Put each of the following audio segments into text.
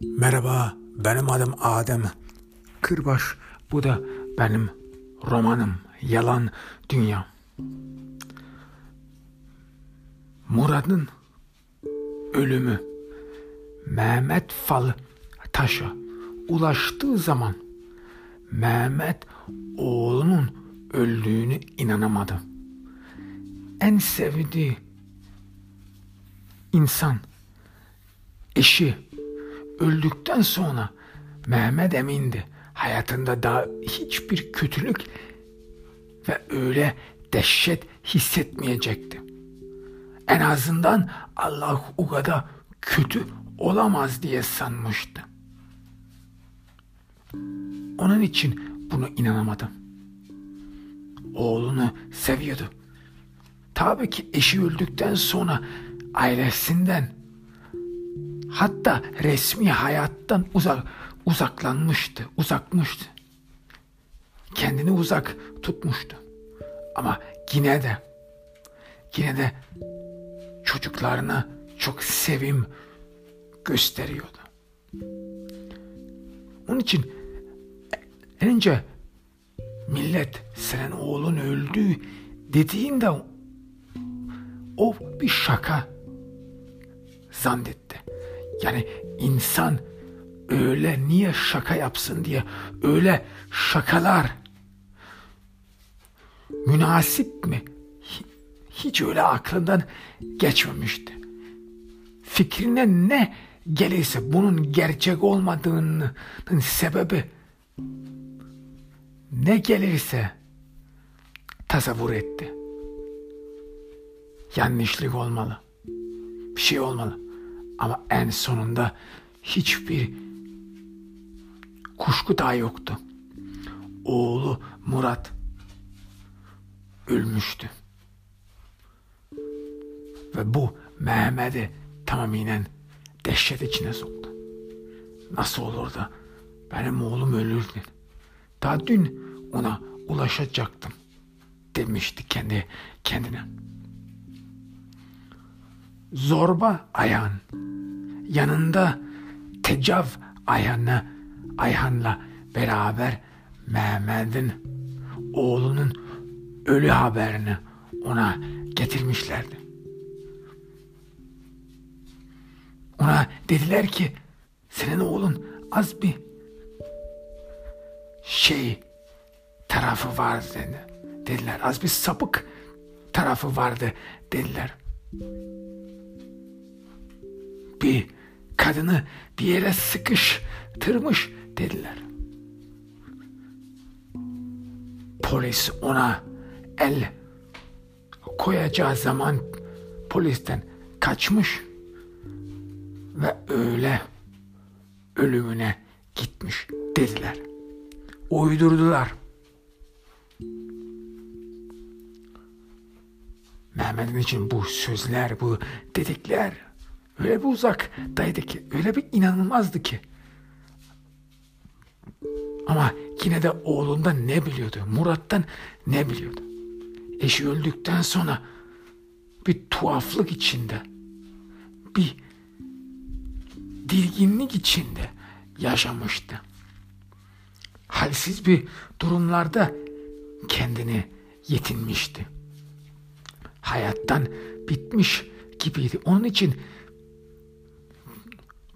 Merhaba, benim adım Adem. Kırbaş, bu da benim romanım. Yalan Dünya. Murad'ın ölümü Mehmet Fal Taş'a ulaştığı zaman Mehmet oğlunun öldüğünü inanamadı. En sevdiği insan eşi öldükten sonra Mehmet emindi. Hayatında daha hiçbir kötülük ve öyle dehşet hissetmeyecekti. En azından Allah o kadar kötü olamaz diye sanmıştı. Onun için bunu inanamadım. Oğlunu seviyordu. Tabii ki eşi öldükten sonra ailesinden hatta resmi hayattan uzak uzaklanmıştı, uzakmıştı. Kendini uzak tutmuştu. Ama yine de yine de çocuklarına çok sevim gösteriyordu. Onun için önce millet senin oğlun öldü dediğinde o bir şaka zannetti. Yani insan öyle niye şaka yapsın diye öyle şakalar münasip mi? Hiç öyle aklından geçmemişti. Fikrine ne gelirse bunun gerçek olmadığının sebebi ne gelirse tasavvur etti. Yanlışlık olmalı. Bir şey olmalı. Ama en sonunda hiçbir kuşku daha yoktu. Oğlu Murat ölmüştü. Ve bu Mehmet'i tamamen dehşet içine soktu. Nasıl olur da benim oğlum ölürdü. Daha dün ona ulaşacaktım demişti kendi kendine. Zorba Ayhan yanında Tecav Ayhan'la Ayhan'la beraber Mehmet'in oğlunun ölü haberini ona getirmişlerdi. Ona dediler ki senin oğlun az bir şey tarafı var dedi. dediler. Az bir sapık tarafı vardı dediler. Bir kadını bir yere sıkıştırmış dediler. Polis ona el koyacağı zaman polisten kaçmış ve öyle ölümüne gitmiş dediler. Uydurdular. Mehmet'in için bu sözler, bu dedikler öyle bir uzaktaydı ki, öyle bir inanılmazdı ki. Ama yine de oğlundan ne biliyordu? Murat'tan ne biliyordu? Eşi öldükten sonra bir tuhaflık içinde, bir dilginlik içinde yaşamıştı. Halsiz bir durumlarda kendini yetinmişti. Hayattan bitmiş gibiydi. Onun için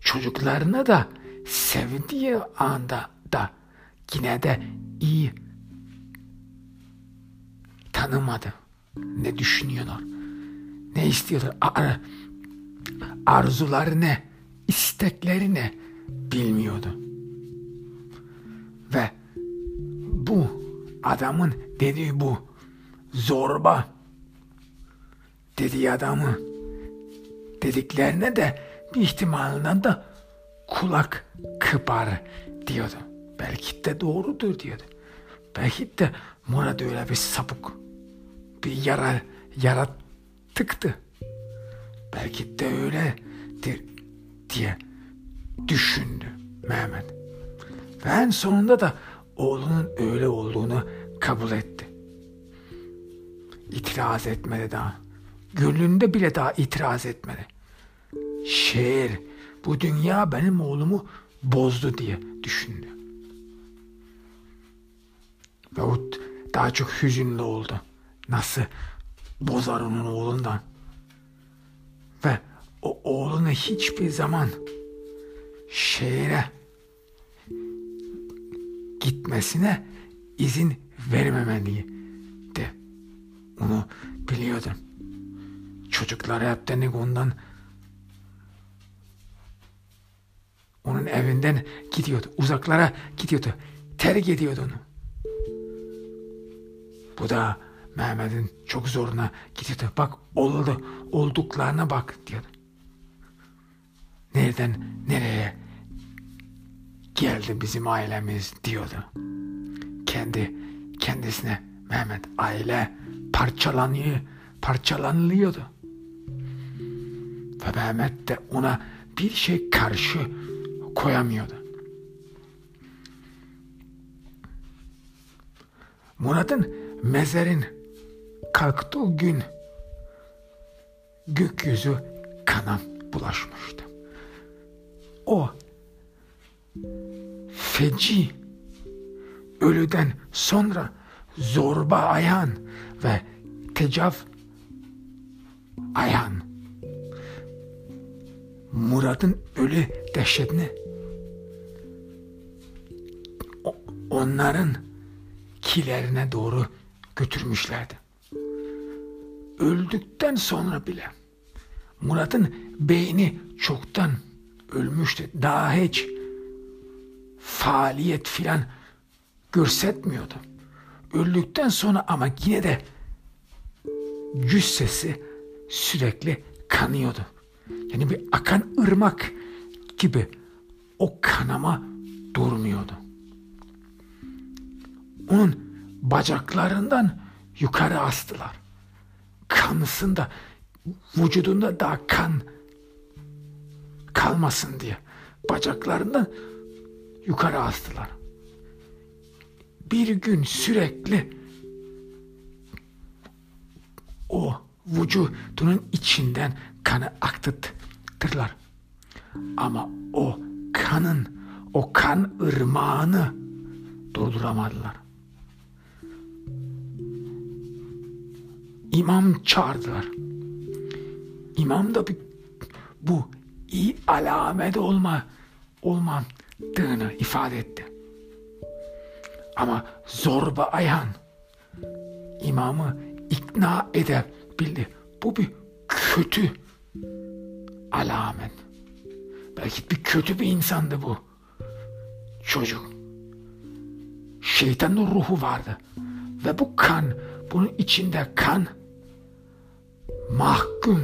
çocuklarına da sevdiği anda da yine de iyi tanımadı. Ne düşünüyorlar? Ne istiyorlar? Ar arzuları ne? istekleri ne? Bilmiyordu. Ve bu adamın dediği bu zorba dediği adamı dediklerine de bir ihtimalinden de kulak kıpar diyordu. Belki de doğrudur diyordu. Belki de Murat öyle bir sapık, bir yara, yaratıktı. Belki de öyledir diye düşündü Mehmet. Ve en sonunda da oğlunun öyle olduğunu kabul etti. İtiraz etmedi daha. Gönlünde bile daha itiraz etmedi. Şehir bu dünya benim oğlumu bozdu diye düşündü. O daha çok hüzünlü oldu. Nasıl bozar onun oğlundan. Ve o oğlunu hiçbir zaman şehre gitmesine izin vermemeliydi. Onu biliyordum. Çocuklar hep denek ondan onun evinden gidiyordu. Uzaklara gidiyordu. Terk ediyordu onu. Bu da Mehmet'in çok zoruna gidiyordu. Bak oldu, olduklarına bak diyordu. Nereden nereye geldi bizim ailemiz diyordu. Kendi kendisine Mehmet aile parçalanıyor, parçalanıyordu. Ve Mehmet de ona bir şey karşı koyamıyordu. Murat'ın mezarın kalktığı gün gökyüzü kana bulaşmıştı. O feci ölüden sonra zorba ayağın ve tecav ayağın Murat'ın ölü dehşetini onların kilerine doğru götürmüşlerdi. Öldükten sonra bile Murat'ın beyni çoktan ölmüştü. Daha hiç faaliyet filan görsetmiyordu. Öldükten sonra ama yine de cüssesi sürekli kanıyordu. Yani bir akan ırmak gibi o kanama durmuyordu. Onun bacaklarından yukarı astılar. Kanısında, vücudunda daha kan kalmasın diye bacaklarından yukarı astılar. Bir gün sürekli o vücudunun içinden kanı akıttırlar. Ama o kanın, o kan ırmağını durduramadılar. İmam çağırdılar. İmam da bir, bu iyi alamet olma olmadığını ifade etti. Ama zorba ayhan imamı ikna edebildi. Bu bir kötü alamet. Belki bir kötü bir insandı bu çocuk. Şeytanın ruhu vardı. Ve bu kan, bunun içinde kan mahkum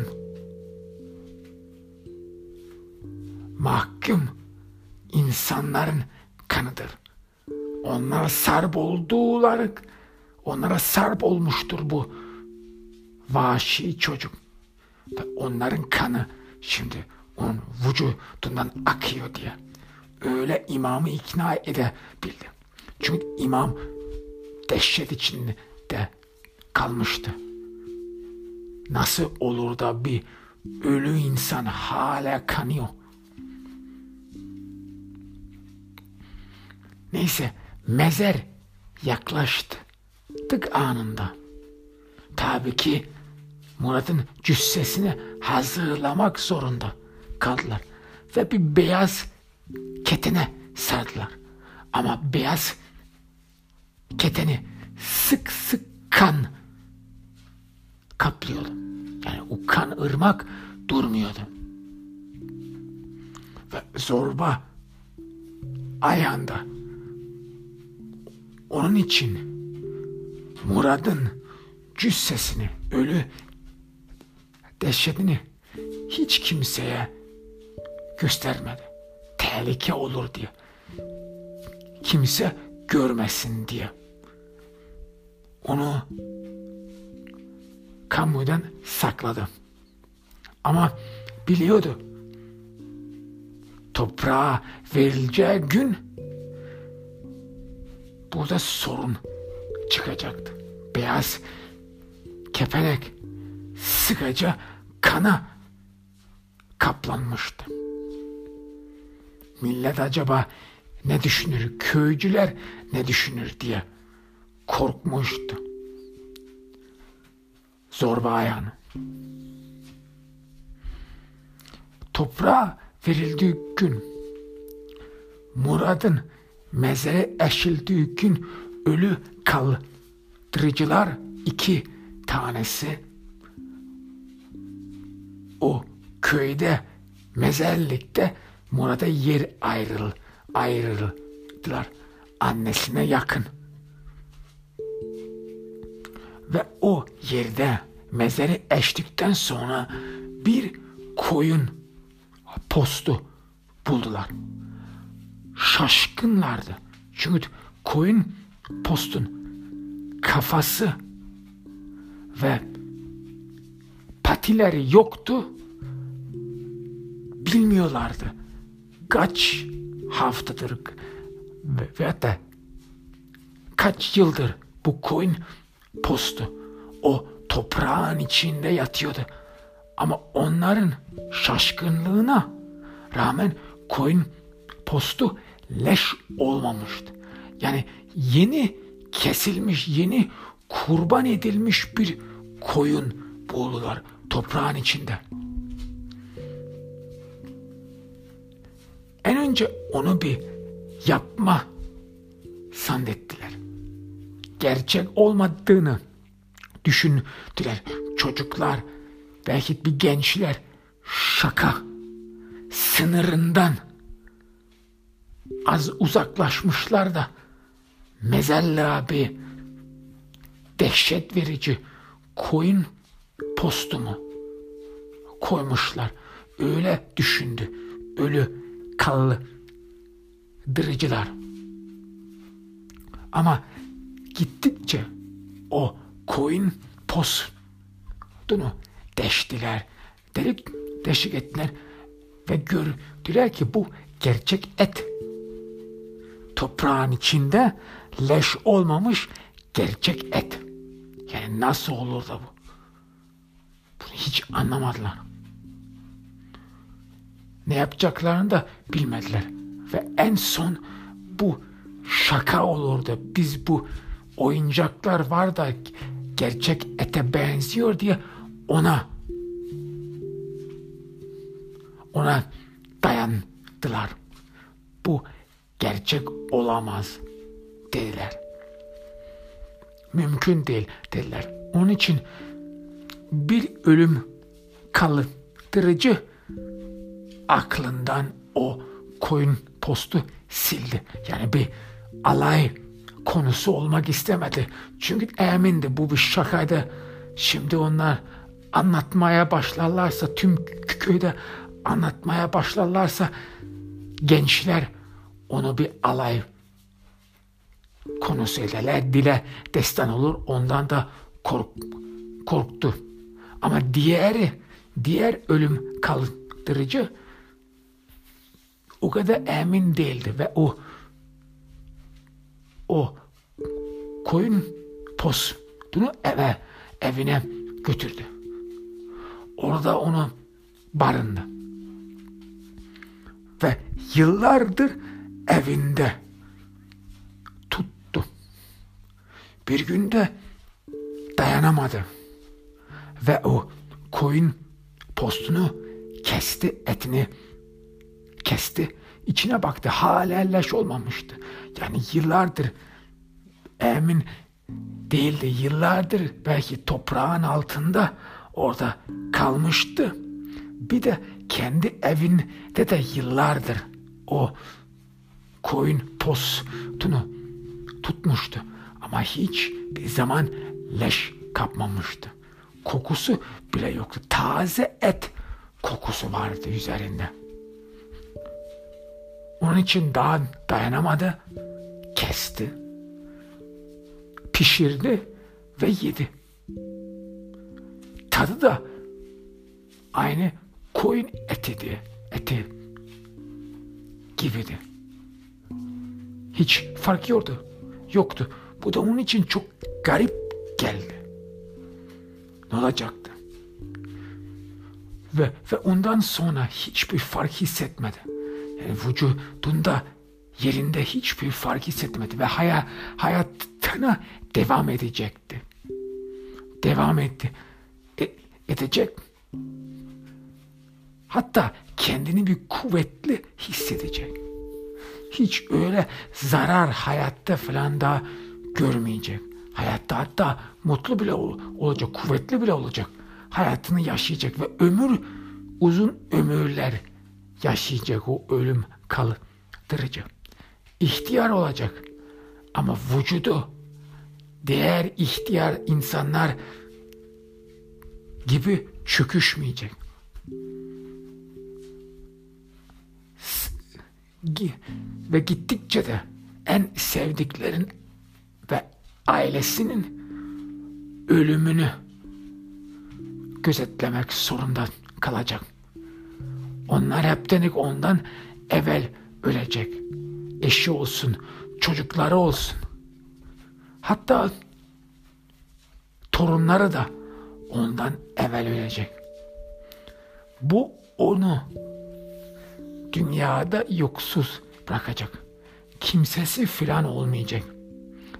mahkum insanların kanıdır. Onlara sarp oldular, onlara sarp olmuştur bu vahşi çocuk. Onların kanı şimdi onun vücudundan akıyor diye. Öyle imamı ikna edebildi. Çünkü imam dehşet içinde kalmıştı. Nasıl olur da bir ölü insan hala kanıyor? Neyse mezer yaklaştı. Tık anında. Tabii ki Murat'ın cüssesini hazırlamak zorunda kaldılar. Ve bir beyaz ketene sardılar. Ama beyaz keteni sık sık kan kaplıyordu. Yani o kan ırmak durmuyordu. Ve zorba ayağında onun için Murad'ın cüssesini, ölü dehşetini hiç kimseye göstermedi. Tehlike olur diye. Kimse görmesin diye. Onu kamudan sakladı. Ama biliyordu. Toprağa verileceği gün burada sorun çıkacaktı. Beyaz kepenek sıkıca kana kaplanmıştı. millet acaba ne düşünür, köycüler ne düşünür diye korkmuştu. Zorba ayağını. Toprağa verildiği gün, Murad'ın mezere eşildiği gün ölü kaldırıcılar iki tanesi o köyde mezarlıkta Murat'a yer ayrıl, ayrıldılar. Annesine yakın. Ve o yerde mezarı eştikten sonra bir koyun postu buldular. Şaşkınlardı. Çünkü koyun postun kafası ve patileri yoktu. Bilmiyorlardı. Kaç haftadır ve, hatta kaç yıldır bu koyun postu o toprağın içinde yatıyordu. Ama onların şaşkınlığına rağmen koyun postu leş olmamıştı. Yani yeni kesilmiş, yeni kurban edilmiş bir koyun buldular toprağın içinde. En önce onu bir yapma zannettiler. Gerçek olmadığını düşündüler. Çocuklar, belki bir gençler şaka sınırından az uzaklaşmışlar da mezarlığa bir dehşet verici koyun postumu koymuşlar. Öyle düşündü. Ölü kaldırıcılar. Ama gittikçe o koyun postunu deştiler. Delik deşik ettiler ve gördüler ki bu gerçek et. Toprağın içinde leş olmamış gerçek et. Yani nasıl olur da bu? Bunu hiç anlamadılar. Ne yapacaklarını da bilmediler. Ve en son bu şaka olurdu. Biz bu oyuncaklar var da gerçek ete benziyor diye ona ona dayandılar. Bu gerçek olamaz dediler. Mümkün değil dediler. Onun için bir ölüm kaldırıcı aklından o koyun postu sildi. Yani bir alay konusu olmak istemedi. Çünkü emindi bu bir şakaydı. Şimdi onlar anlatmaya başlarlarsa tüm köyde anlatmaya başlarlarsa gençler onu bir alay konusu ederler. Dile destan olur. Ondan da kork, korktu. Ama diğeri, diğer ölüm kaldırıcı o kadar emin değildi ve o o koyun postunu eve evine götürdü. Orada onu barındı. Ve yıllardır evinde tuttu. Bir günde dayanamadı ve o koyun postunu kesti etini kesti içine baktı hala leş olmamıştı yani yıllardır emin değildi yıllardır belki toprağın altında orada kalmıştı bir de kendi evinde de yıllardır o koyun postunu tutmuştu ama hiç bir zaman leş kapmamıştı kokusu bile yoktu. Taze et kokusu vardı üzerinde. Onun için daha dayanamadı. Kesti. Pişirdi ve yedi. Tadı da aynı koyun etiydi. Eti gibiydi. Hiç fark yoktu. Yoktu. Bu da onun için çok garip geldi ne olacaktı? Ve, ve ondan sonra hiçbir fark hissetmedi. Yani vücudunda yerinde hiçbir fark hissetmedi ve hayat, hayatına devam edecekti. Devam etti. E, edecek. Hatta kendini bir kuvvetli hissedecek. Hiç öyle zarar hayatta falan da görmeyecek. Hayatta hatta mutlu bile ol, olacak, kuvvetli bile olacak. Hayatını yaşayacak ve ömür uzun ömürler yaşayacak o ölüm kaldırıcı. İhtiyar olacak ama vücudu diğer ihtiyar insanlar gibi çöküşmeyecek. Ve gittikçe de en sevdiklerin ve ailesinin ölümünü gözetlemek zorunda kalacak. Onlar heptenik ondan evvel ölecek. Eşi olsun, çocukları olsun. Hatta torunları da ondan evvel ölecek. Bu onu dünyada yoksuz bırakacak. Kimsesi filan olmayacak.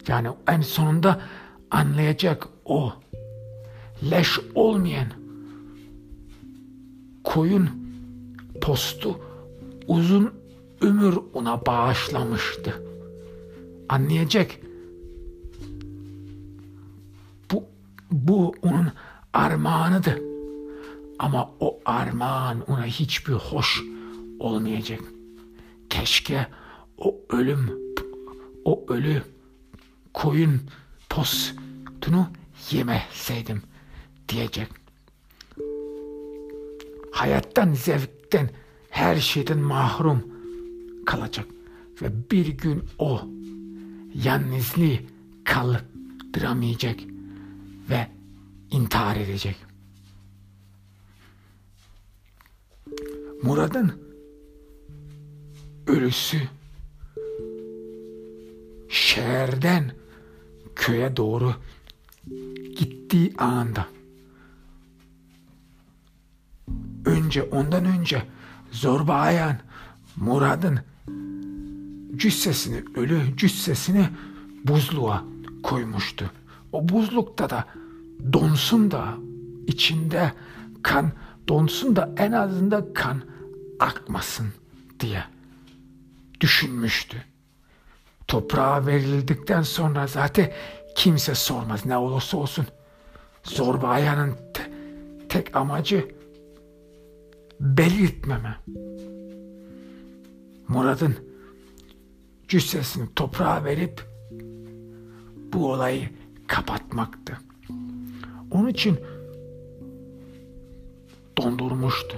Yani en sonunda anlayacak o leş olmayan koyun postu uzun ömür ona bağışlamıştı. Anlayacak bu, bu onun armağanıdır. Ama o armağan ona hiçbir hoş olmayacak. Keşke o ölüm, o ölü koyun postunu yemeseydim diyecek. Hayattan, zevkten, her şeyden mahrum kalacak. Ve bir gün o yalnızlığı kaldıramayacak ve intihar edecek. Murad'ın ölüsü şehirden köye doğru gittiği anda önce ondan önce Zorba Ayan Murad'ın cüssesini, ölü cüssesini buzluğa koymuştu. O buzlukta da donsun da içinde kan donsun da en azından kan akmasın diye düşünmüştü. Toprağa verildikten sonra zaten kimse sormaz ne olursa olsun. Zorba ayağının te, tek amacı belirtmeme. Murad'ın cüssesini toprağa verip bu olayı kapatmaktı. Onun için dondurmuştu.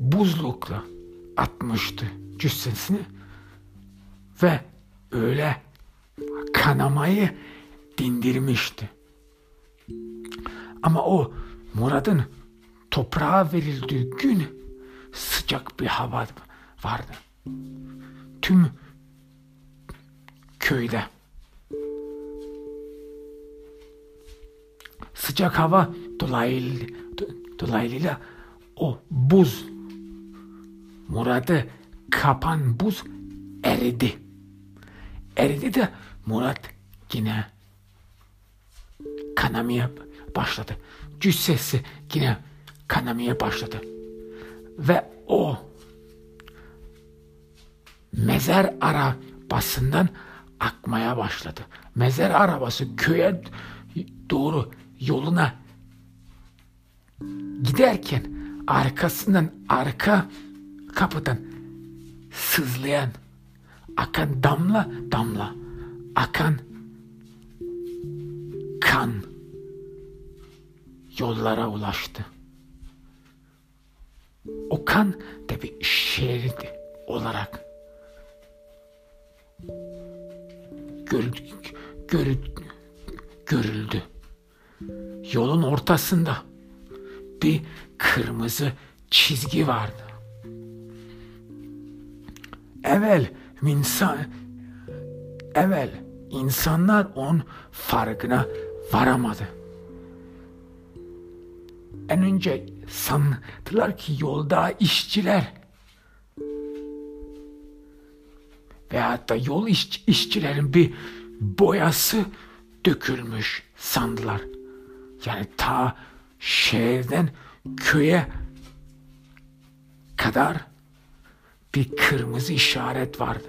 Buzlukla atmıştı cüssesini ve öyle kanamayı dindirmişti. Ama o Murad'ın toprağa verildiği gün sıcak bir hava vardı. Tüm köyde sıcak hava dolaylı, dolayısıyla o buz Murad'ı kapan buz eridi. Eridi de Murat yine kanamaya başladı. Cüssesi yine kanamaya başladı. Ve o mezar arabasından akmaya başladı. Mezar arabası köye doğru yoluna giderken arkasından arka kapıdan sızlayan akan damla damla akan kan yollara ulaştı. O kan da bir şerit olarak görüldü, görüldü, görüldü. Yolun ortasında bir kırmızı çizgi vardı. Evvel insan evvel insanlar on farkına varamadı. En önce sandılar ki yolda işçiler veyahut da yol iş, işçilerin bir boyası dökülmüş sandılar. Yani ta şehirden köye kadar bir kırmızı işaret vardı.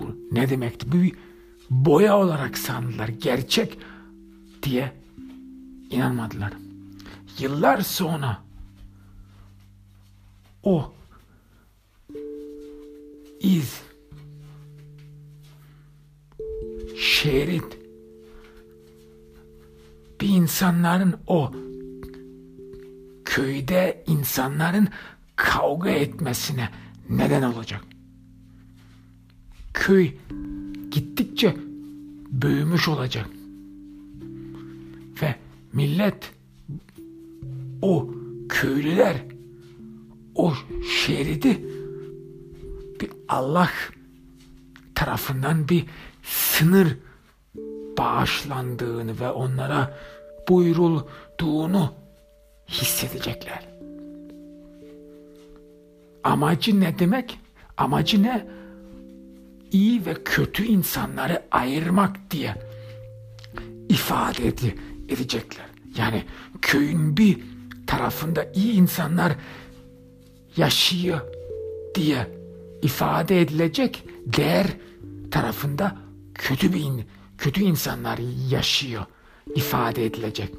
Bu ne demekti? Bir boya olarak sandılar. Gerçek diye inanmadılar. Yıllar sonra o iz şerit bir insanların o köyde insanların kavga etmesine neden olacak. Köy gittikçe büyümüş olacak. Millet o köylüler o şeridi bir Allah tarafından bir sınır bağışlandığını ve onlara buyurulduğunu hissedecekler. Amacı ne demek? Amacı ne? İyi ve kötü insanları ayırmak diye ifade edecekler. Yani köyün bir tarafında iyi insanlar yaşıyor diye ifade edilecek değer tarafında kötü bir kötü insanlar yaşıyor ifade edilecek.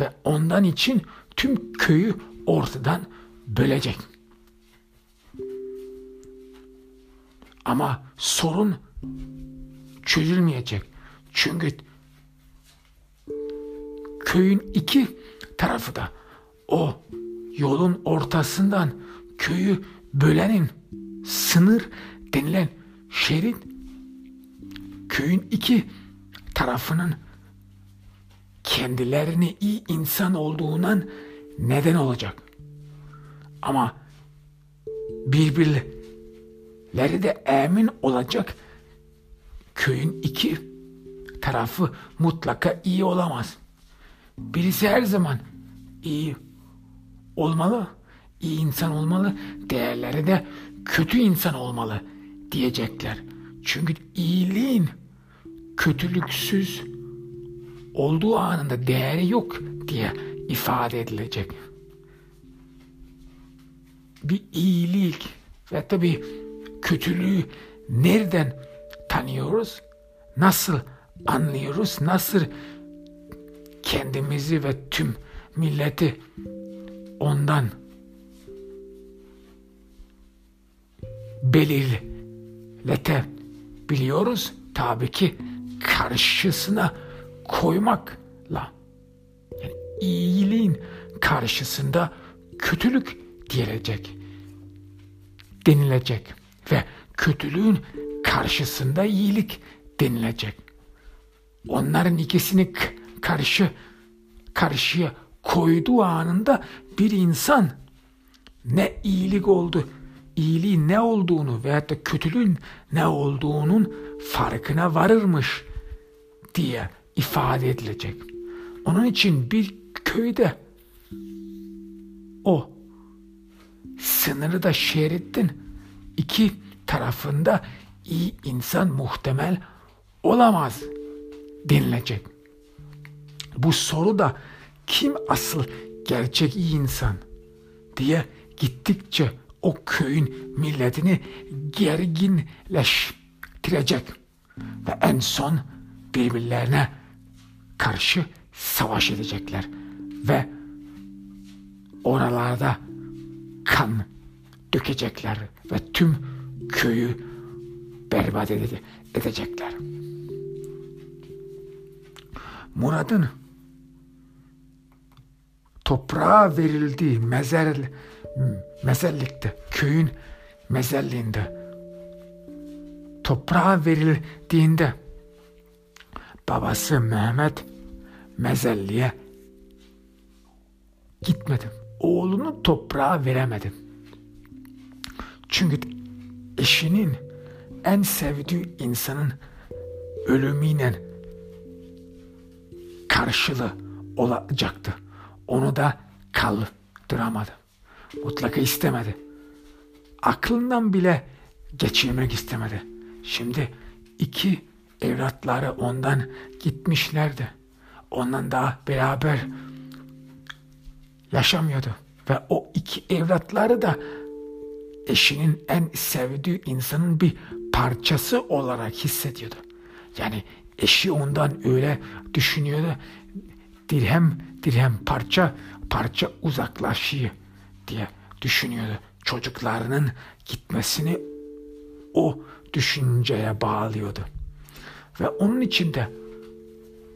Ve ondan için tüm köyü ortadan bölecek. Ama sorun çözülmeyecek. Çünkü köyün iki tarafı da o yolun ortasından köyü bölenin sınır denilen şerit köyün iki tarafının kendilerini iyi insan olduğundan neden olacak. Ama birbirleri de emin olacak köyün iki tarafı mutlaka iyi olamaz. Birisi her zaman iyi olmalı, iyi insan olmalı, değerleri de kötü insan olmalı diyecekler. Çünkü iyiliğin kötülüksüz olduğu anında değeri yok diye ifade edilecek. Bir iyilik ve tabi kötülüğü nereden tanıyoruz? Nasıl anlıyoruz? Nasıl kendimizi ve tüm milleti ondan belirletebiliyoruz. Tabii ki karşısına koymakla. Yani iyiliğin karşısında kötülük diyelecek, denilecek ve kötülüğün karşısında iyilik denilecek. Onların ikisini karşı karşıya koyduğu anında bir insan ne iyilik oldu, iyiliğin ne olduğunu veyahut da kötülüğün ne olduğunun farkına varırmış diye ifade edilecek. Onun için bir köyde o sınırı da şeritin iki tarafında iyi insan muhtemel olamaz denilecek. Bu soru da kim asıl gerçek iyi insan diye gittikçe o köyün milletini gerginleştirecek ve en son birbirlerine karşı savaş edecekler ve oralarda kan dökecekler ve tüm köyü berbat edecekler. Murad'ın toprağa verildiği mezer, mezarlıkta, köyün mezarlığında toprağa verildiğinde babası Mehmet mezarlığa gitmedi. Oğlunu toprağa veremedi. Çünkü eşinin en sevdiği insanın ölümüyle karşılığı olacaktı. Onu da kaldıramadı. Mutlaka istemedi. aklından bile geçirmek istemedi. Şimdi iki evlatları ondan gitmişlerdi. Ondan daha beraber yaşamıyordu. Ve o iki evlatları da eşinin en sevdiği insanın bir parçası olarak hissediyordu. Yani eşi ondan öyle düşünüyordu. Dirhem dirhem parça parça uzaklaşıyor diye düşünüyordu. Çocuklarının gitmesini o düşünceye bağlıyordu. Ve onun içinde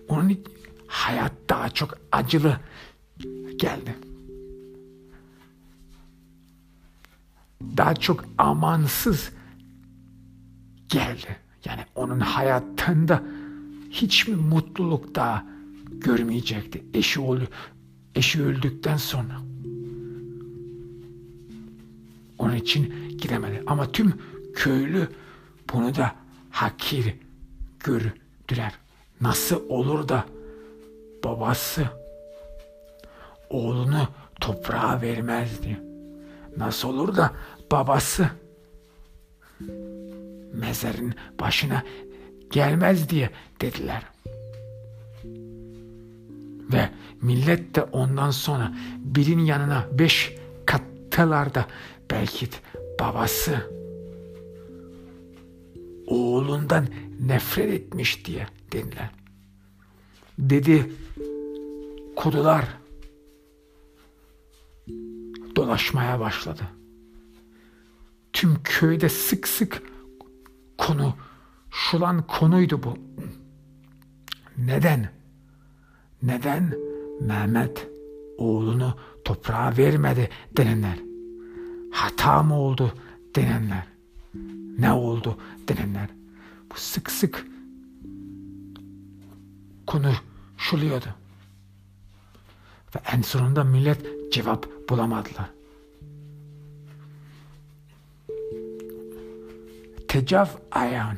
onun hayat daha çok acılı geldi. Daha çok amansız geldi. Yani onun hayatında hiç mi mutluluk daha görmeyecekti eşi, öldü, eşi öldükten sonra. Onun için gidemedi. Ama tüm köylü bunu da hakir gördüler. Nasıl olur da babası oğlunu toprağa vermezdi. Nasıl olur da babası mezarın başına gelmez diye dediler. Ve millet de ondan sonra birinin yanına beş kattılarda belki babası oğlundan nefret etmiş diye dediler. Dedi kudular dolaşmaya başladı. Tüm köyde sık sık konu şulan konuydu bu. Neden? Neden Mehmet oğlunu toprağa vermedi denenler? Hata mı oldu denenler? Ne oldu denenler? Bu sık sık konuşuluyordu. Ve en sonunda millet cevap bulamadılar. Tecav Ayan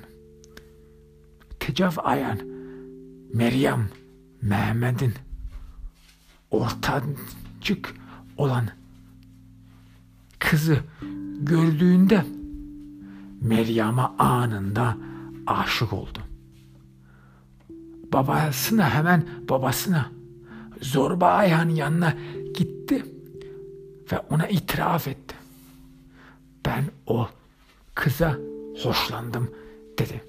Tecav Ayan Meryem Mehmet'in ortancık olan kızı gördüğünde Meryem'e anında aşık oldu. Babasına hemen babasına Zorba Ayhan'ın yanına gitti ve ona itiraf etti. Ben o kıza hoşlandım dedi.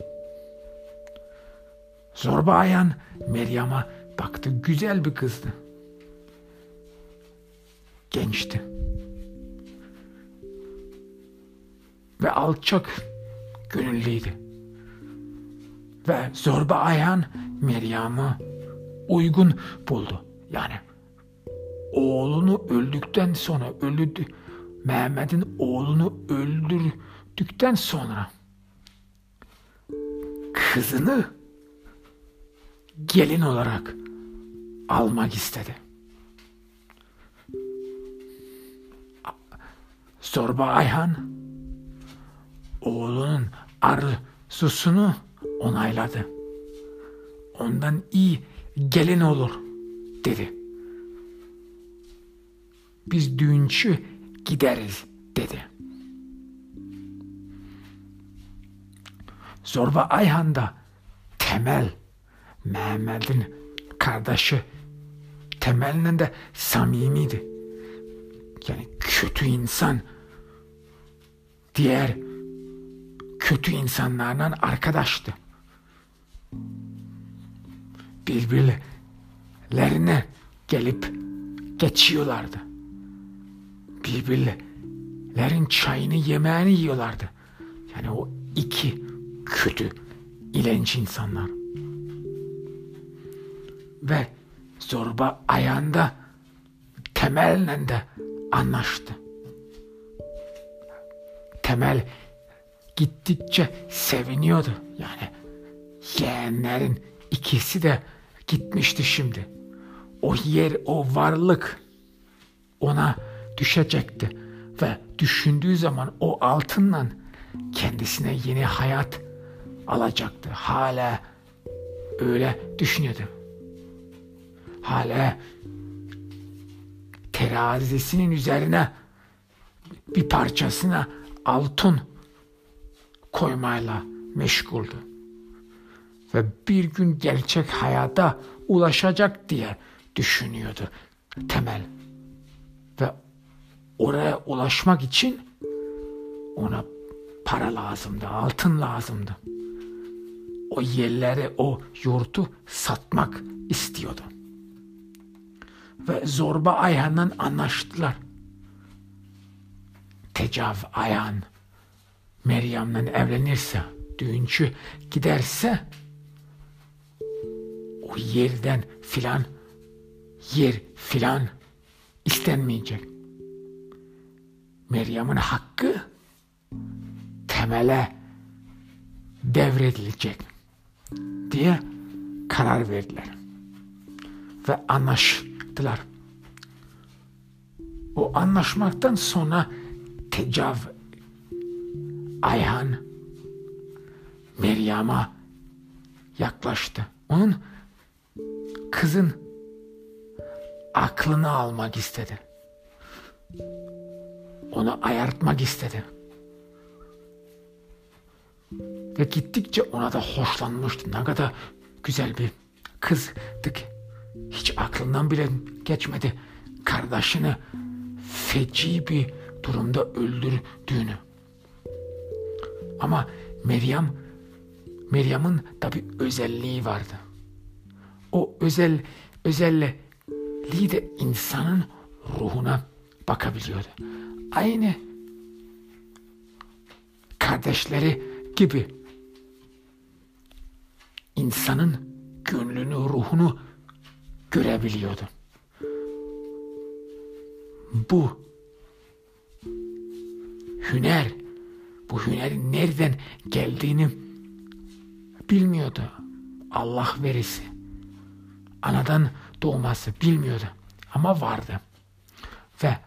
Zorba Ayhan Meryem'e baktı. Güzel bir kızdı. Gençti. Ve alçak gönüllüydü. Ve Zorba Ayhan Meryem'i uygun buldu. Yani oğlunu öldükten sonra öldürdü. Mehmet'in oğlunu öldürdükten sonra kızını gelin olarak almak istedi. Zorba Ayhan oğlunun arzusunu onayladı. Ondan iyi gelin olur dedi. Biz düğünçü gideriz dedi. Zorba Ayhan da Temel Mehmet'in kardeşi Temel'le de samimiydi. Yani kötü insan diğer kötü insanlarla arkadaştı. Birbirlerine gelip geçiyorlardı. Birbirlerin çayını yemeğini yiyorlardı. Yani o iki kötü, ilenç insanlar. Ve zorba ayağında temelle de anlaştı. Temel gittikçe seviniyordu. Yani yeğenlerin ikisi de gitmişti şimdi. O yer, o varlık ona düşecekti. Ve düşündüğü zaman o altından kendisine yeni hayat alacaktı. Hala öyle düşünüyordu. Hala terazisinin üzerine bir parçasına altın koymayla meşguldü. Ve bir gün gerçek hayata ulaşacak diye düşünüyordu Temel. Ve oraya ulaşmak için ona para lazımdı, altın lazımdı. O yerleri, o yurtu satmak istiyordu. Ve Zorba Ayhan'la anlaştılar. Tecav Ayhan Meryem'le evlenirse, düğüncü giderse o yerden filan yer filan istenmeyecek. Meryem'in hakkı temele devredilecek diye karar verdiler. Ve anlaştılar. O anlaşmaktan sonra Tecav Ayhan Meryem'e yaklaştı. Onun kızın aklını almak istedi. Onu ayartmak istedi. Ve gittikçe ona da hoşlanmıştı. Ne kadar güzel bir kızdı ki. Hiç aklından bile geçmedi. Kardeşini feci bir durumda öldürdüğünü. Ama Meryem, Meryem'in tabi özelliği vardı. O özel özelliği de insanın ruhuna bakabiliyordu. Aynı kardeşleri gibi insanın gönlünü, ruhunu görebiliyordu. Bu hüner, bu hünerin nereden geldiğini bilmiyordu. Allah verisi. Anadan doğması bilmiyordu. Ama vardı. Ve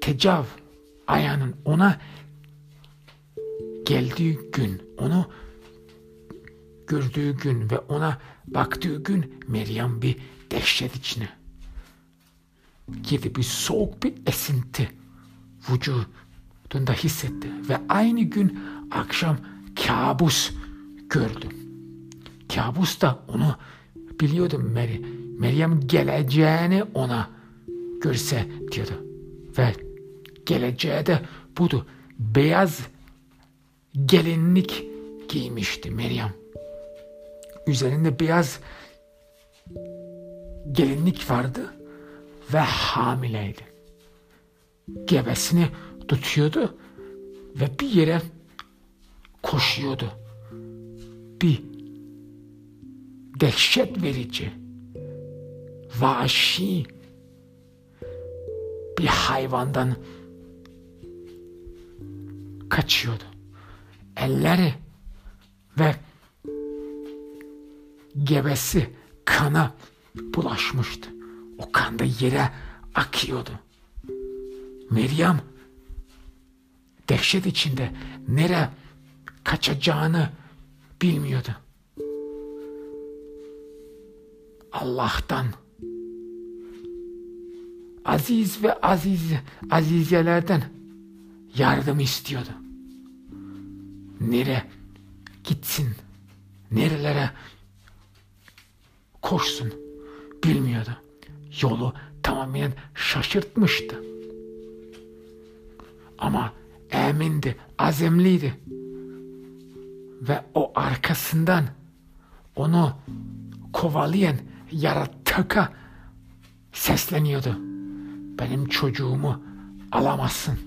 tecav ayağının ona geldiği gün, onu gördüğü gün ve ona baktığı gün Meryem bir dehşet içine girdi. Bir soğuk bir esinti vücudunda hissetti. Ve aynı gün akşam kabus gördü. Kabus da onu biliyordu Meri. Meryem geleceğini ona görse diyordu. Ve geleceği de budu. Beyaz gelinlik giymişti Meryem. Üzerinde beyaz gelinlik vardı ve hamileydi. Gebesini tutuyordu ve bir yere koşuyordu. Bir dehşet verici, vahşi bir hayvandan kaçıyordu. Elleri ve gebesi kana bulaşmıştı. O kan da yere akıyordu. Meryem dehşet içinde nere kaçacağını bilmiyordu. Allah'tan aziz ve aziz azizelerden yardım istiyordu. Nere gitsin, nerelere koşsun bilmiyordu. Yolu tamamen şaşırtmıştı. Ama emindi, azemliydi. Ve o arkasından onu kovalayan yaratıka sesleniyordu. Benim çocuğumu alamazsın.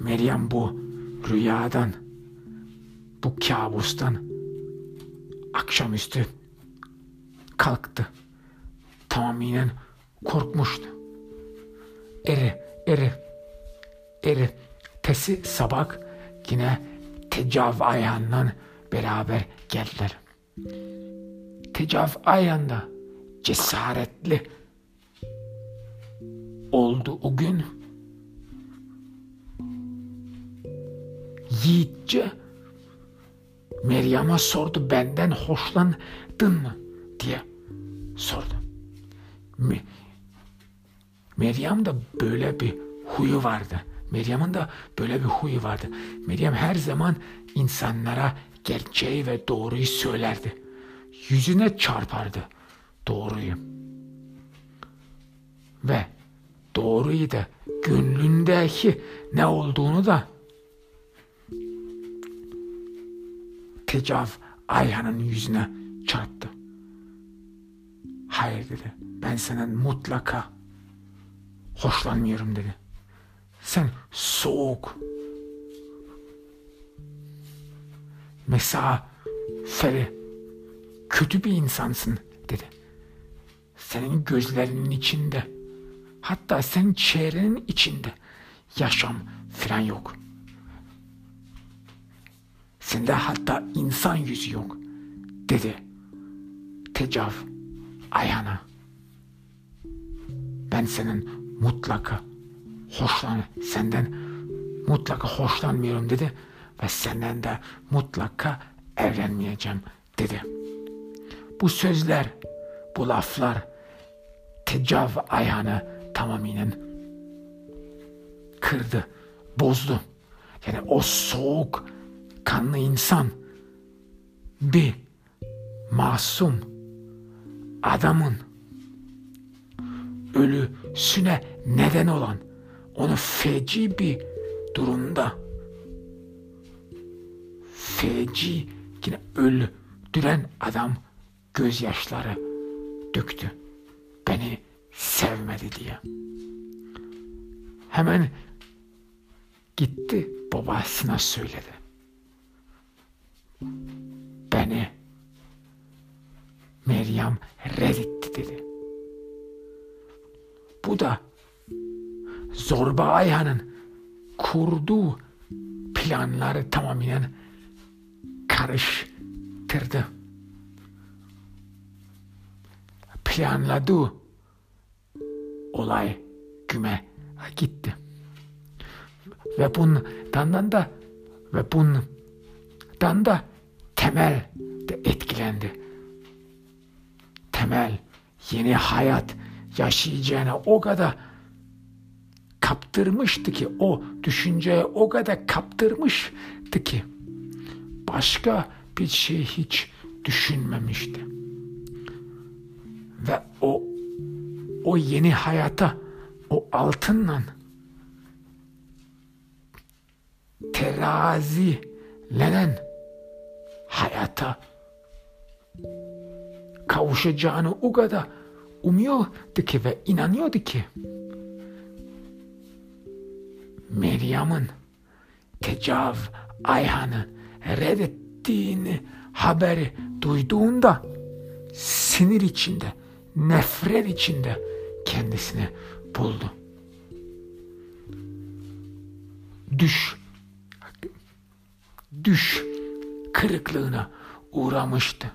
Meryem bu rüyadan, bu kabustan akşamüstü kalktı. Tamamen korkmuştu. Eri, eri, eri, tesi sabah yine tecav ayağından beraber geldiler. Tecav ayağında cesaretli oldu o gün. Yiğitçe Meryem'e sordu benden hoşlandın mı diye sordu. Meryem de böyle bir huyu vardı. Meryem'in de böyle bir huyu vardı. Meryem her zaman insanlara gerçeği ve doğruyu söylerdi. Yüzüne çarpardı doğruyu. Ve doğruyu da gönlündeki ne olduğunu da Tecav Ayhan'ın yüzüne çarptı. Hayır dedi. Ben senden mutlaka hoşlanmıyorum dedi. Sen soğuk, mesafeli, kötü bir insansın dedi. Senin gözlerinin içinde, hatta senin çehrenin içinde yaşam filan yok. Sende hatta insan yüzü yok dedi. Tecav Ayhan'a. Ben senin mutlaka hoşlan, senden mutlaka hoşlanmıyorum dedi ve senden de mutlaka evlenmeyeceğim dedi. Bu sözler, bu laflar Tecav Ayhan'ı tamamen kırdı, bozdu. Yani o soğuk, kanlı insan bir masum adamın ölüsüne neden olan onu feci bir durumda feci yine öldüren adam gözyaşları döktü. Beni sevmedi diye. Hemen gitti babasına söyledi. Beni Meryem reddetti dedi. Bu da Zorba Ayhan'ın kurduğu planları tamamen karıştırdı. Planladığı olay güme gitti. Ve bundan da ve bundan da temel de etkilendi. Temel yeni hayat yaşayacağına o kadar kaptırmıştı ki o düşünceye o kadar kaptırmıştı ki başka bir şey hiç düşünmemişti. Ve o o yeni hayata o altınla terazilenen hayata. Kavuşacağını o kadar umuyordu ki ve inanıyordu ki. Meryem'in Tecav Ayhan'ı reddettiğini haberi duyduğunda sinir içinde, nefret içinde kendisini buldu. Düş, düş kırıklığına uğramıştı.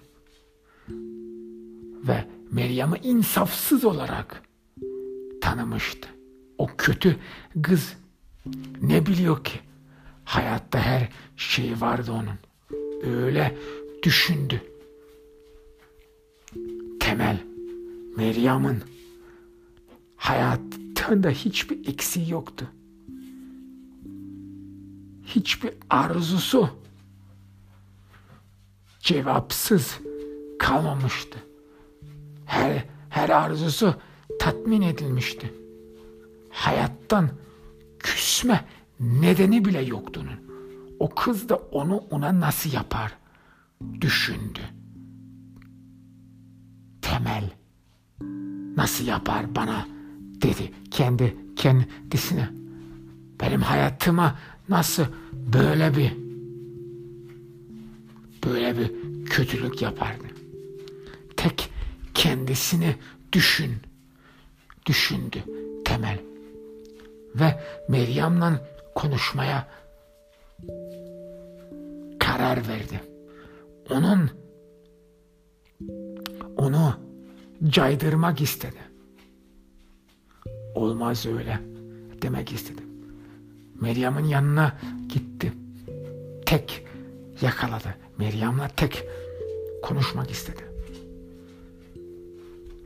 Ve Meryem'i insafsız olarak tanımıştı. O kötü kız ne biliyor ki? Hayatta her şey vardı onun. Öyle düşündü. Temel, Meryem'in hayatında hiçbir eksiği yoktu. Hiçbir arzusu cevapsız kalmamıştı. Her, her arzusu tatmin edilmişti. Hayattan küsme nedeni bile yoktu onun. O kız da onu ona nasıl yapar düşündü. Temel nasıl yapar bana dedi kendi kendisine. Benim hayatıma nasıl böyle bir böyle bir kötülük yapardı. Tek kendisini düşün. Düşündü Temel. Ve Meryem'le konuşmaya karar verdi. Onun onu caydırmak istedi. Olmaz öyle demek istedi. Meryem'in yanına gitti. Tek yakaladı. Meryem'le tek konuşmak istedi.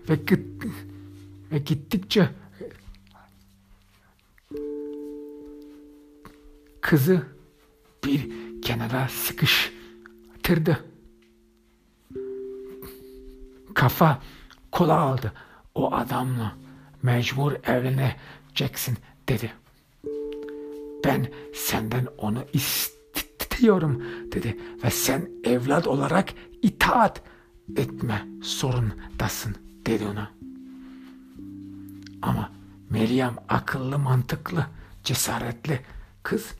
Ve, git, ve gittikçe kızı bir kenara sıkıştırdı. Kafa kola aldı. O adamla mecbur evleneceksin dedi. Ben senden onu istedim istiyorum dedi ve sen evlat olarak itaat etme zorundasın dedi ona. Ama Meryem akıllı, mantıklı, cesaretli kız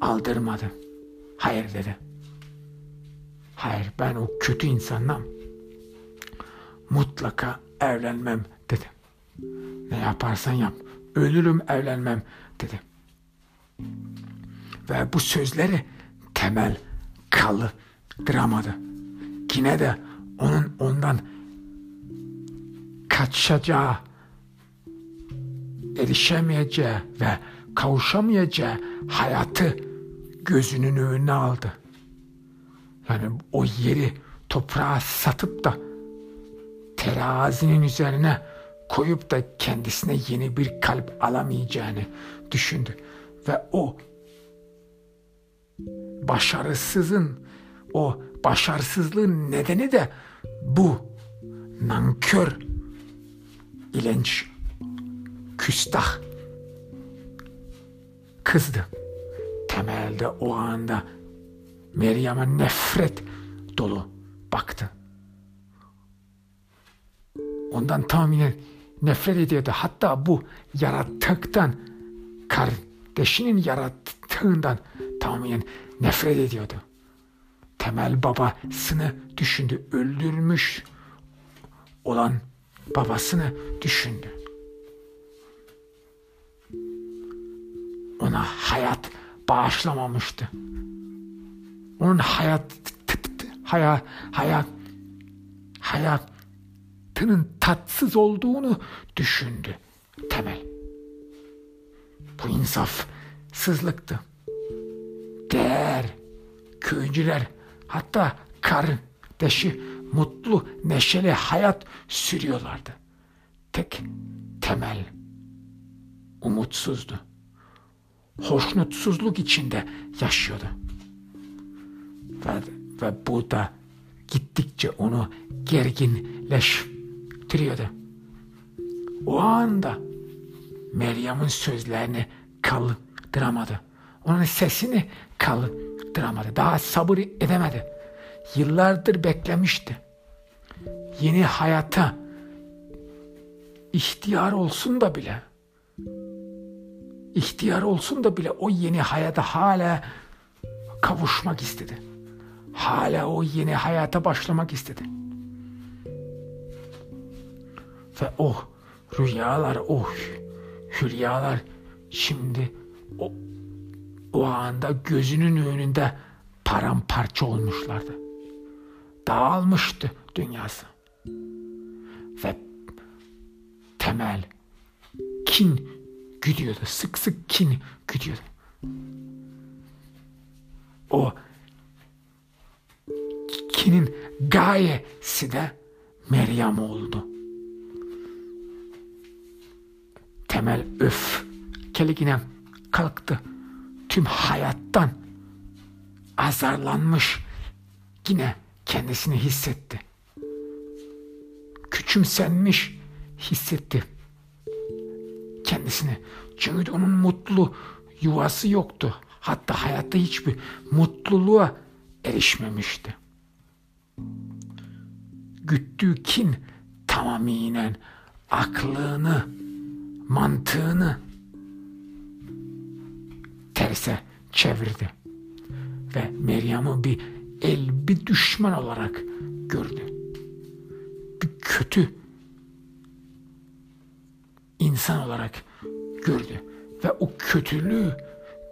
aldırmadı. Hayır dedi. Hayır ben o kötü insanla mutlaka evlenmem dedi. Ne yaparsan yap ölürüm evlenmem dedi. Ve bu sözleri temel kaldıramadı. Yine de onun ondan kaçacağı, erişemeyeceği ve kavuşamayacağı hayatı gözünün önüne aldı. Yani o yeri toprağa satıp da terazinin üzerine koyup da kendisine yeni bir kalp alamayacağını düşündü. Ve o başarısızın o başarısızlığın nedeni de bu nankör ilenç küstah kızdı. Temelde o anda Meryem'e nefret dolu baktı. Ondan tahminen nefret ediyordu. Hatta bu yaratıktan, kardeşinin yarattığından tahminen nefret ediyordu. Temel babasını düşündü. Öldürmüş olan babasını düşündü. Ona hayat bağışlamamıştı. Onun hayat hayat hayat hayatının tatsız olduğunu düşündü Temel. Bu insafsızlıktı. Değer, köycüler, hatta kardeşi mutlu, neşeli hayat sürüyorlardı. Tek temel umutsuzdu. Hoşnutsuzluk içinde yaşıyordu. Ve, ve bu da gittikçe onu gerginleştiriyordu. O anda Meryem'in sözlerini kaldıramadı. Onun sesini kaldıramadı. Daha sabır edemedi. Yıllardır beklemişti. Yeni hayata ihtiyar olsun da bile ihtiyar olsun da bile o yeni hayata hala kavuşmak istedi. Hala o yeni hayata başlamak istedi. Ve o rüyalar, o hülyalar şimdi o, o anda gözünün önünde paramparça olmuşlardı. Dağılmıştı dünyası. Ve temel kin güdüyordu. Sık sık kin güdüyordu. O kinin gayesi de Meryem oldu. Temel öf keligine kalktı. Tüm hayattan azarlanmış yine kendisini hissetti. Küçümsenmiş hissetti kendisini. Çünkü onun mutlu yuvası yoktu. Hatta hayatta hiçbir mutluluğa erişmemişti. Güttüğü kin tamamen aklını, mantığını terse çevirdi. Ve Meryem'i bir el, bir düşman olarak gördü. Bir kötü insan olarak gördü ve o kötülüğü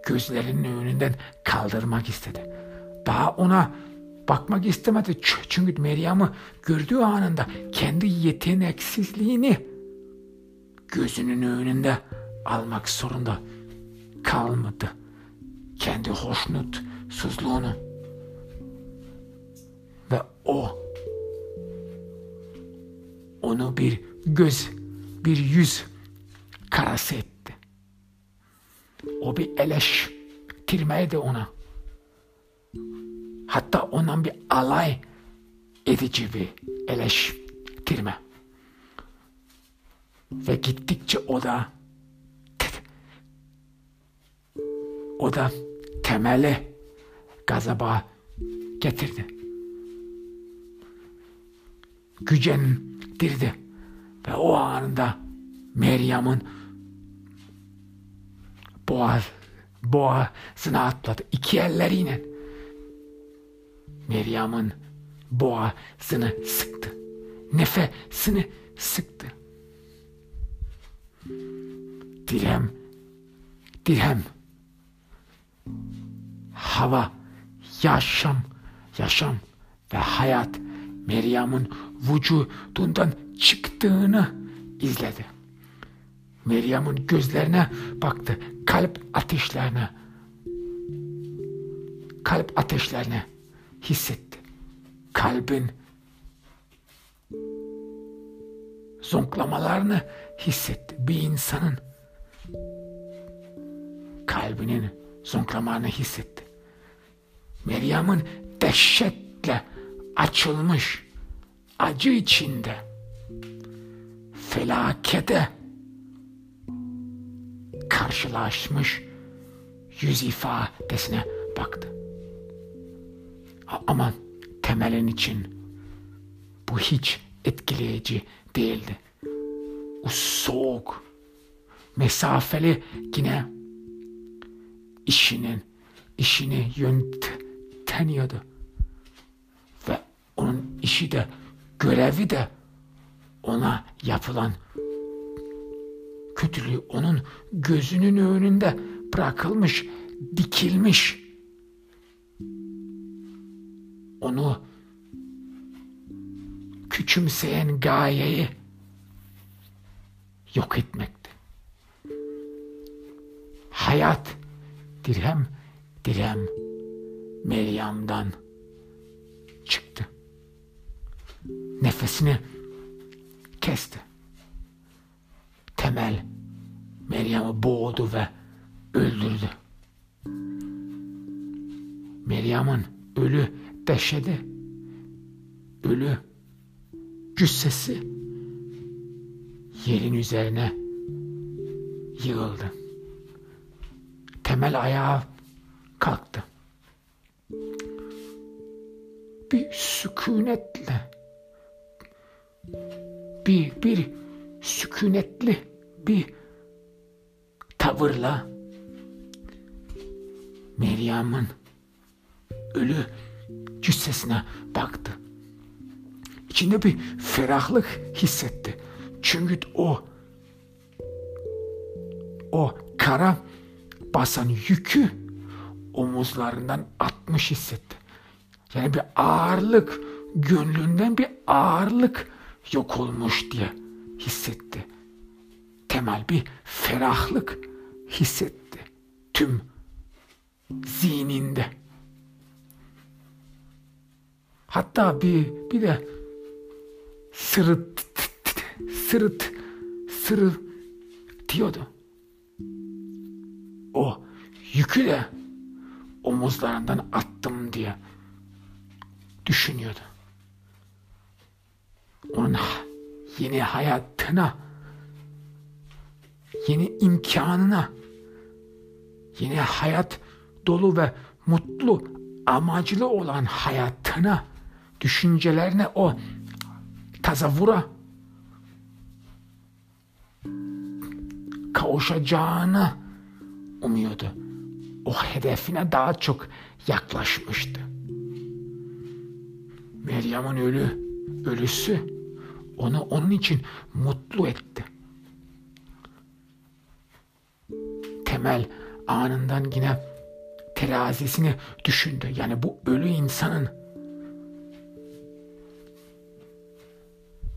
gözlerinin önünden kaldırmak istedi. Daha ona bakmak istemedi. Çünkü Meryem'i gördüğü anında kendi yeteneksizliğini gözünün önünde almak zorunda kalmadı. Kendi hoşnutsuzluğunu ve o onu bir göz, bir yüz karası etti. O bir eleş eleştirmeydi ona. Hatta ondan bir alay edici bir eleştirme. Ve gittikçe o da o da temeli gazaba getirdi. Gücendirdi. Ve o anında Meryem'in boğaz, boğazına atladı. iki elleriyle Meryem'in boğazını sıktı. Nefesini sıktı. Dirhem, dirhem, hava, yaşam, yaşam ve hayat Meryem'in vücudundan çıktığını izledi. Meryem'in gözlerine baktı, kalp ateşlerine, kalp ateşlerine hissetti. Kalbin zonklamalarını hissetti. Bir insanın kalbinin zonklamalarını hissetti. Meryem'in dehşetle açılmış acı içinde felakete karşılaşmış yüz ifadesine baktı. Ama temelin için bu hiç etkileyici değildi. O soğuk, mesafeli yine işinin işini yönteniyordu. Ve onun işi de görevi de ona yapılan kötülüğü onun gözünün önünde bırakılmış, dikilmiş. Onu küçümseyen gayeyi yok etmekti. Hayat dirhem dirhem Meryem'den çıktı. Nefesini kesti. Temel Meryem'i boğdu ve öldürdü. Meryem'in ölü deşedi. Ölü cüssesi yerin üzerine yığıldı. Temel ayağa kalktı. Bir sükunetle bir bir sükunetli bir tavırla Meryem'in ölü cüssesine baktı. İçinde bir ferahlık hissetti. Çünkü o o kara basan yükü omuzlarından atmış hissetti. Yani bir ağırlık, gönlünden bir ağırlık yok olmuş diye hissetti. Temel bir ferahlık hissetti. Tüm zihninde. Hatta bir, bir de sırıt, sırıt, sırıt diyordu. O yükü de omuzlarından attım diye düşünüyordu. Onun yeni hayatına, yeni imkanına, yeni hayat dolu ve mutlu, amaclı olan hayatına, düşüncelerine o tazavvura kavuşacağını umuyordu. O hedefine daha çok yaklaşmıştı. Meryem'in ölü, ölüsü onu onun için mutlu etti. Temel anından yine terazisini düşündü. Yani bu ölü insanın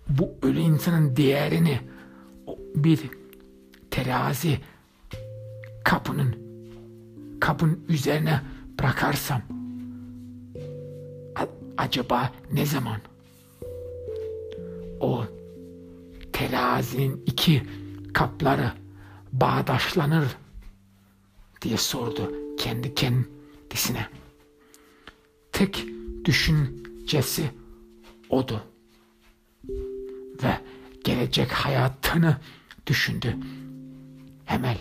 bu ölü insanın değerini bir terazi kapının kapın üzerine bırakarsam acaba ne zaman o terazinin iki kapları bağdaşlanır diye sordu kendi kendisine. Tek düşüncesi odu. Ve gelecek hayatını düşündü. Hemel.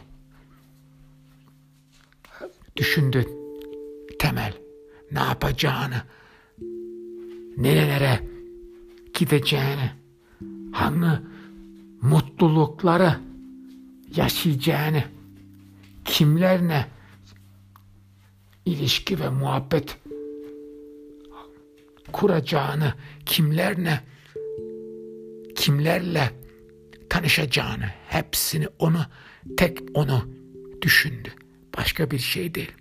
Düşündü temel. Ne yapacağını, nerelere gideceğini, hangi mutlulukları yaşayacağını, kimlerle ilişki ve muhabbet kuracağını, kimlerle kimlerle tanışacağını, hepsini onu tek onu düşündü. Başka bir şey değil.